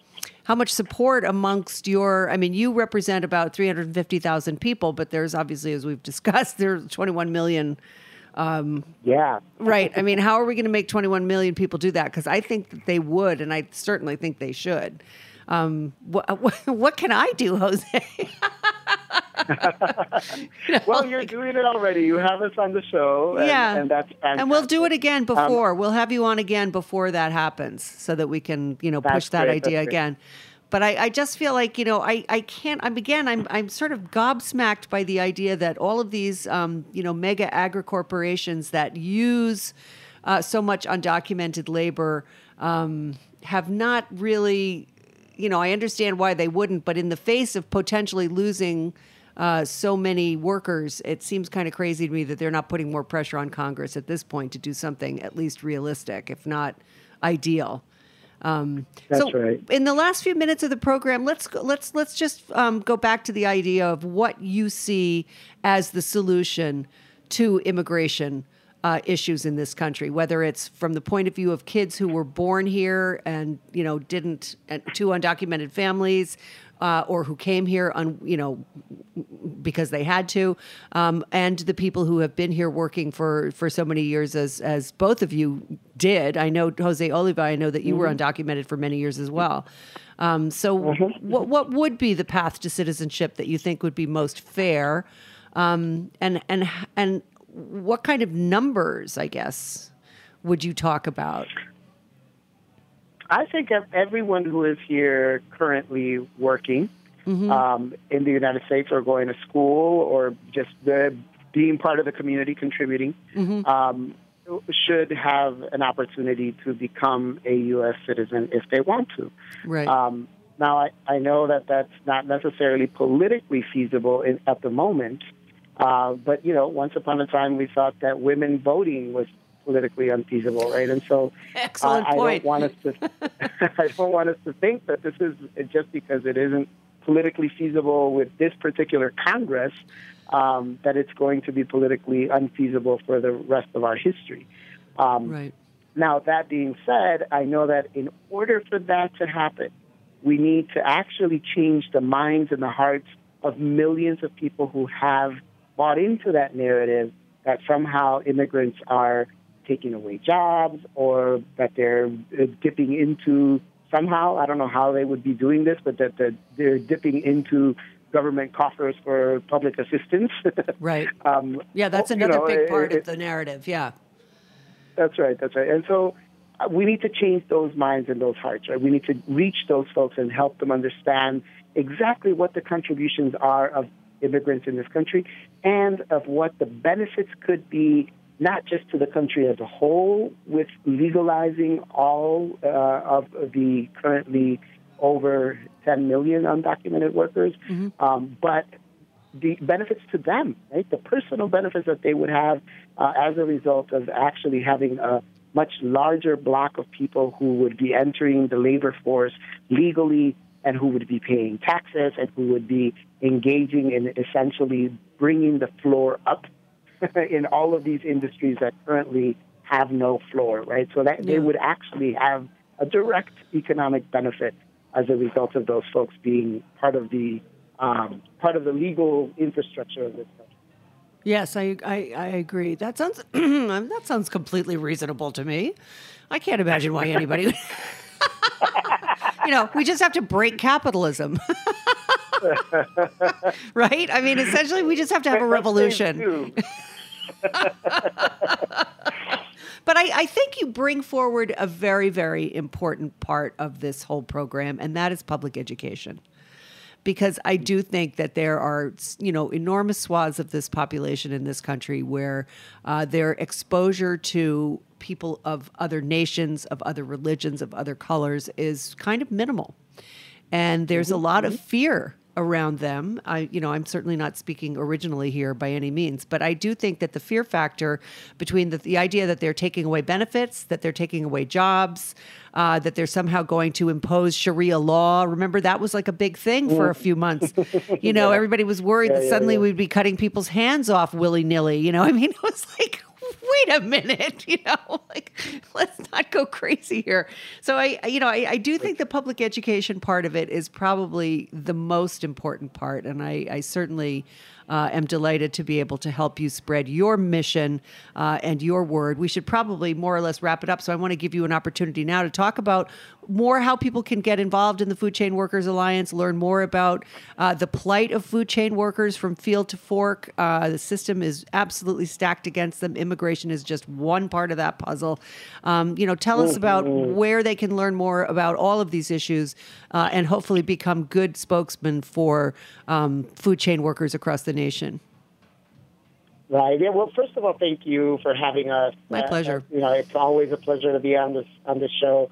how much support amongst your? I mean, you represent about three hundred fifty thousand people, but there's obviously, as we've discussed, there's twenty one million Um, yeah. right. I mean, how are we going to make 21 million people do that? Because I think that they would, and I certainly think they should. Um, what, what can I do, Jose? you know, well, you're doing it already. You have us on the show. And, yeah. And that's fantastic. And we'll do it again um, before. Um, we'll have you on again before that happens so that we can, you know, push that great, idea again. But I, I, just feel like, you know, I, I can't, I'm again, I'm, I'm sort of gobsmacked by the idea that all of these, um, you know, mega agri corporations that use uh, so much undocumented labor um, have not really, you know, I understand why they wouldn't, but in the face of potentially losing uh, so many workers, it seems kind of crazy to me that they're not putting more pressure on Congress at this point to do something at least realistic, if not ideal. Um, That's so right. In the last few minutes of the program, let's go, let's let's just um, go back to the idea of what you see as the solution to immigration uh, issues in this country, whether it's from the point of view of kids who were born here and you know didn't to undocumented families, uh, or who came here on you know because they had to, um, and the people who have been here working for for so many years as as both of you did. I know Jose Oliva. I know that you mm-hmm. were undocumented for many years as well. Um, so, mm-hmm. what what would be the path to citizenship that you think would be most fair, um, and and and what kind of numbers, I guess, would you talk about? I think everyone who is here currently working mm-hmm. um, in the United States or going to school or just the, being part of the community, contributing, mm-hmm. um, should have an opportunity to become a U.S. citizen if they want to. Right. Um, now, I, I know that that's not necessarily politically feasible in, at the moment, uh, but you know, once upon a time, we thought that women voting was politically unfeasible, right? And so, excellent uh, I point. don't want us to. I don't want us to think that this is just because it isn't politically feasible with this particular Congress um, that it's going to be politically unfeasible for the rest of our history. Um, right. Now, that being said, I know that in order for that to happen, we need to actually change the minds and the hearts of millions of people who have bought into that narrative that somehow immigrants are taking away jobs or that they're uh, dipping into somehow. I don't know how they would be doing this, but that they're dipping into government coffers for public assistance. right. Um, yeah, that's another you know, big part it, of the narrative. Yeah. That's right. That's right. And so uh, we need to change those minds and those hearts, right? We need to reach those folks and help them understand exactly what the contributions are of immigrants in this country and of what the benefits could be not just to the country as a whole, with legalizing all uh, of the currently over 10 million undocumented workers, mm-hmm. um, but the benefits to them, right? The personal benefits that they would have uh, as a result of actually having a much larger block of people who would be entering the labor force legally and who would be paying taxes and who would be engaging in essentially bringing the floor up in all of these industries that currently have no floor, right? So that yeah. they would actually have a direct economic benefit as a result of those folks being part of the um, part of the legal infrastructure of this country. Yes, I, I, I agree. That sounds that sounds completely reasonable to me. I can't imagine why anybody. you know, we just have to break capitalism. right? I mean, essentially, we just have to have a revolution. but I, I, think you bring forward a very, very important part of this whole program, and that is public education. Because I do think that there are, you know, enormous swaths of this population in this country where uh, their exposure to people of other nations, of other religions, of other colors is kind of minimal. And there's a lot of fear around them. I, you know, I'm certainly not speaking originally here by any means, but I do think that the fear factor between the, the idea that they're taking away benefits, that they're taking away jobs, uh, that they're somehow going to impose Sharia law. Remember that was like a big thing for a few months. You know, yeah. everybody was worried yeah, that suddenly yeah, we'd be cutting people's hands off willy nilly. You know, I mean, it was like wait a minute, you know, like let's not go crazy here. So I, you know, I, I, do think the public education part of it is probably the most important part, and I, I certainly uh, am delighted to be able to help you spread your mission uh, and your word. We should probably more or less wrap it up. So I want to give you an opportunity now to talk about more how people can get involved in the Food Chain Workers Alliance, learn more about uh, the plight of food chain workers from field to fork. Uh, the system is absolutely stacked against them. Immigration is just one part of that puzzle. Um, you know, tell us about where they can learn more about all of these issues uh, and hopefully become good spokesmen for um, food chain workers across the nation. Right. Yeah. Well, first of all, thank you for having us. My pleasure. Uh, you know, it's always a pleasure to be on this on this show.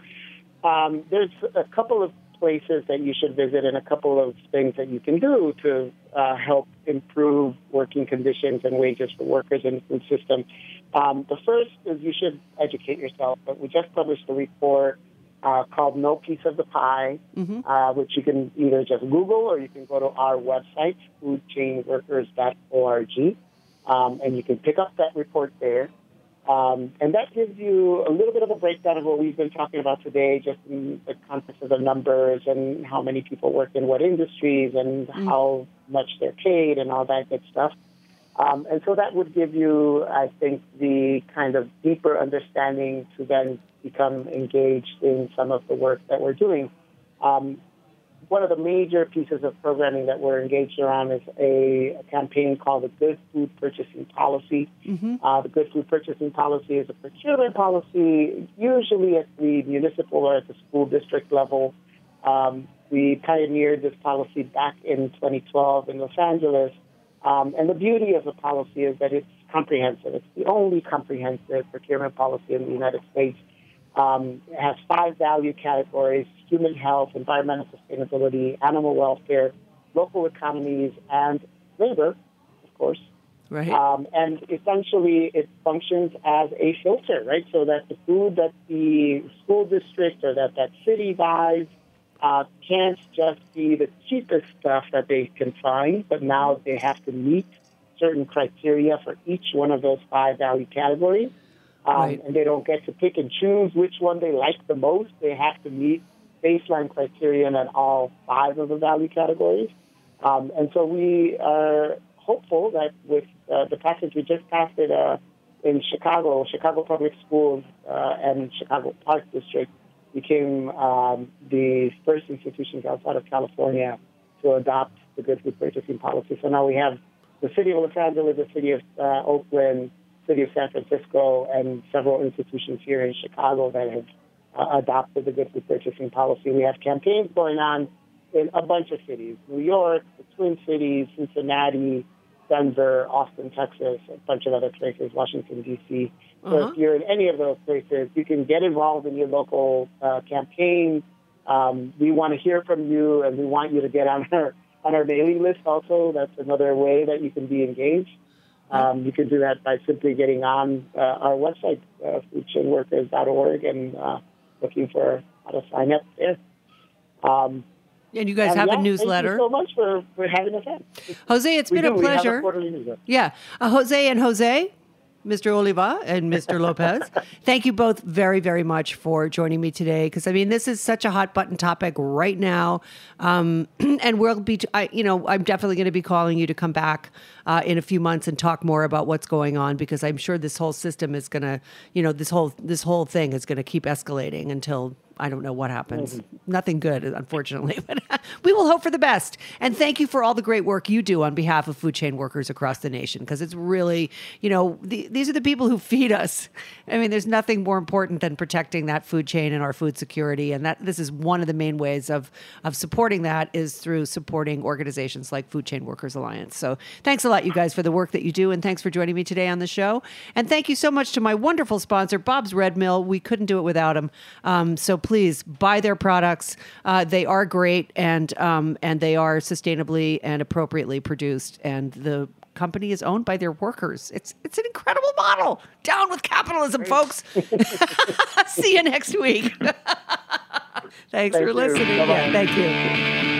Um, there's a couple of places that you should visit and a couple of things that you can do to uh, help improve working conditions and wages for workers in the food system. Um, the first is you should educate yourself. But we just published a report uh, called No Piece of the Pie, mm-hmm. uh, which you can either just Google or you can go to our website, foodchainworkers.org, um, and you can pick up that report there. Um, and that gives you a little bit of a breakdown of what we've been talking about today, just in the context of the numbers and how many people work in what industries and mm. how much they're paid and all that good stuff. Um, and so that would give you, I think, the kind of deeper understanding to then become engaged in some of the work that we're doing. Um, one of the major pieces of programming that we're engaged around is a, a campaign called the Good Food Purchasing Policy. Mm-hmm. Uh, the Good Food Purchasing Policy is a procurement policy, usually at the municipal or at the school district level. Um, we pioneered this policy back in 2012 in Los Angeles. Um, and the beauty of the policy is that it's comprehensive. It's the only comprehensive procurement policy in the United States. Um, it has five value categories human health, environmental sustainability, animal welfare, local economies, and labor, of course. Right. Um, and essentially, it functions as a filter, right? So that the food that the school district or that that city buys uh, can't just be the cheapest stuff that they can find, but now they have to meet certain criteria for each one of those five value categories. Um, right. And they don't get to pick and choose which one they like the most. They have to meet baseline criterion at all five of the value categories. Um, and so we are hopeful that with uh, the passage we just passed it uh, in Chicago, Chicago Public Schools uh, and Chicago Park District became um, the first institutions outside of California to adopt the good food purchasing policy. So now we have the city of Los Angeles, the city of uh, Oakland, city of San Francisco, and several institutions here in Chicago that have uh, adopted the good food purchasing policy. We have campaigns going on in a bunch of cities: New York, the Twin Cities, Cincinnati, Denver, Austin, Texas, a bunch of other places, Washington D.C. So uh-huh. if you're in any of those places, you can get involved in your local uh, campaign. Um, we want to hear from you, and we want you to get on our on our mailing list. Also, that's another way that you can be engaged. Um, you can do that by simply getting on uh, our website, uh, foodchainworkers.org, and uh, looking for how to sign up there. Um, and you guys have yeah, a newsletter. Thank you so much for, for having us on. Jose, it's we been do. a pleasure. A yeah. Uh, Jose and Jose, Mr. Oliva and Mr. Lopez. Thank you both very, very much for joining me today. Because I mean, this is such a hot button topic right now, um, and we'll be, I, you know, I'm definitely going to be calling you to come back uh, in a few months and talk more about what's going on because I'm sure this whole system is going to, you know, this whole this whole thing is going to keep escalating until I don't know what happens. Mm-hmm. Nothing good, unfortunately, but we will hope for the best. And thank you for all the great work you do on behalf of food chain workers across the nation because it's really, you know, the, these are the people who feed us. I mean, there's nothing more important than protecting that food chain and our food security. And that this is one of the main ways of of supporting that is through supporting organizations like Food Chain Workers Alliance. So thanks a lot, you guys, for the work that you do, and thanks for joining me today on the show. And thank you so much to my wonderful sponsor, Bob's Red Mill. We couldn't do it without him. Um, so please buy their products. Uh, they are great and um, and they are sustainably and appropriately produced. And the company is owned by their workers. It's it's an incredible model. Down with capitalism, folks. See you next week. Thanks Thank for you. listening. Yeah, thank you.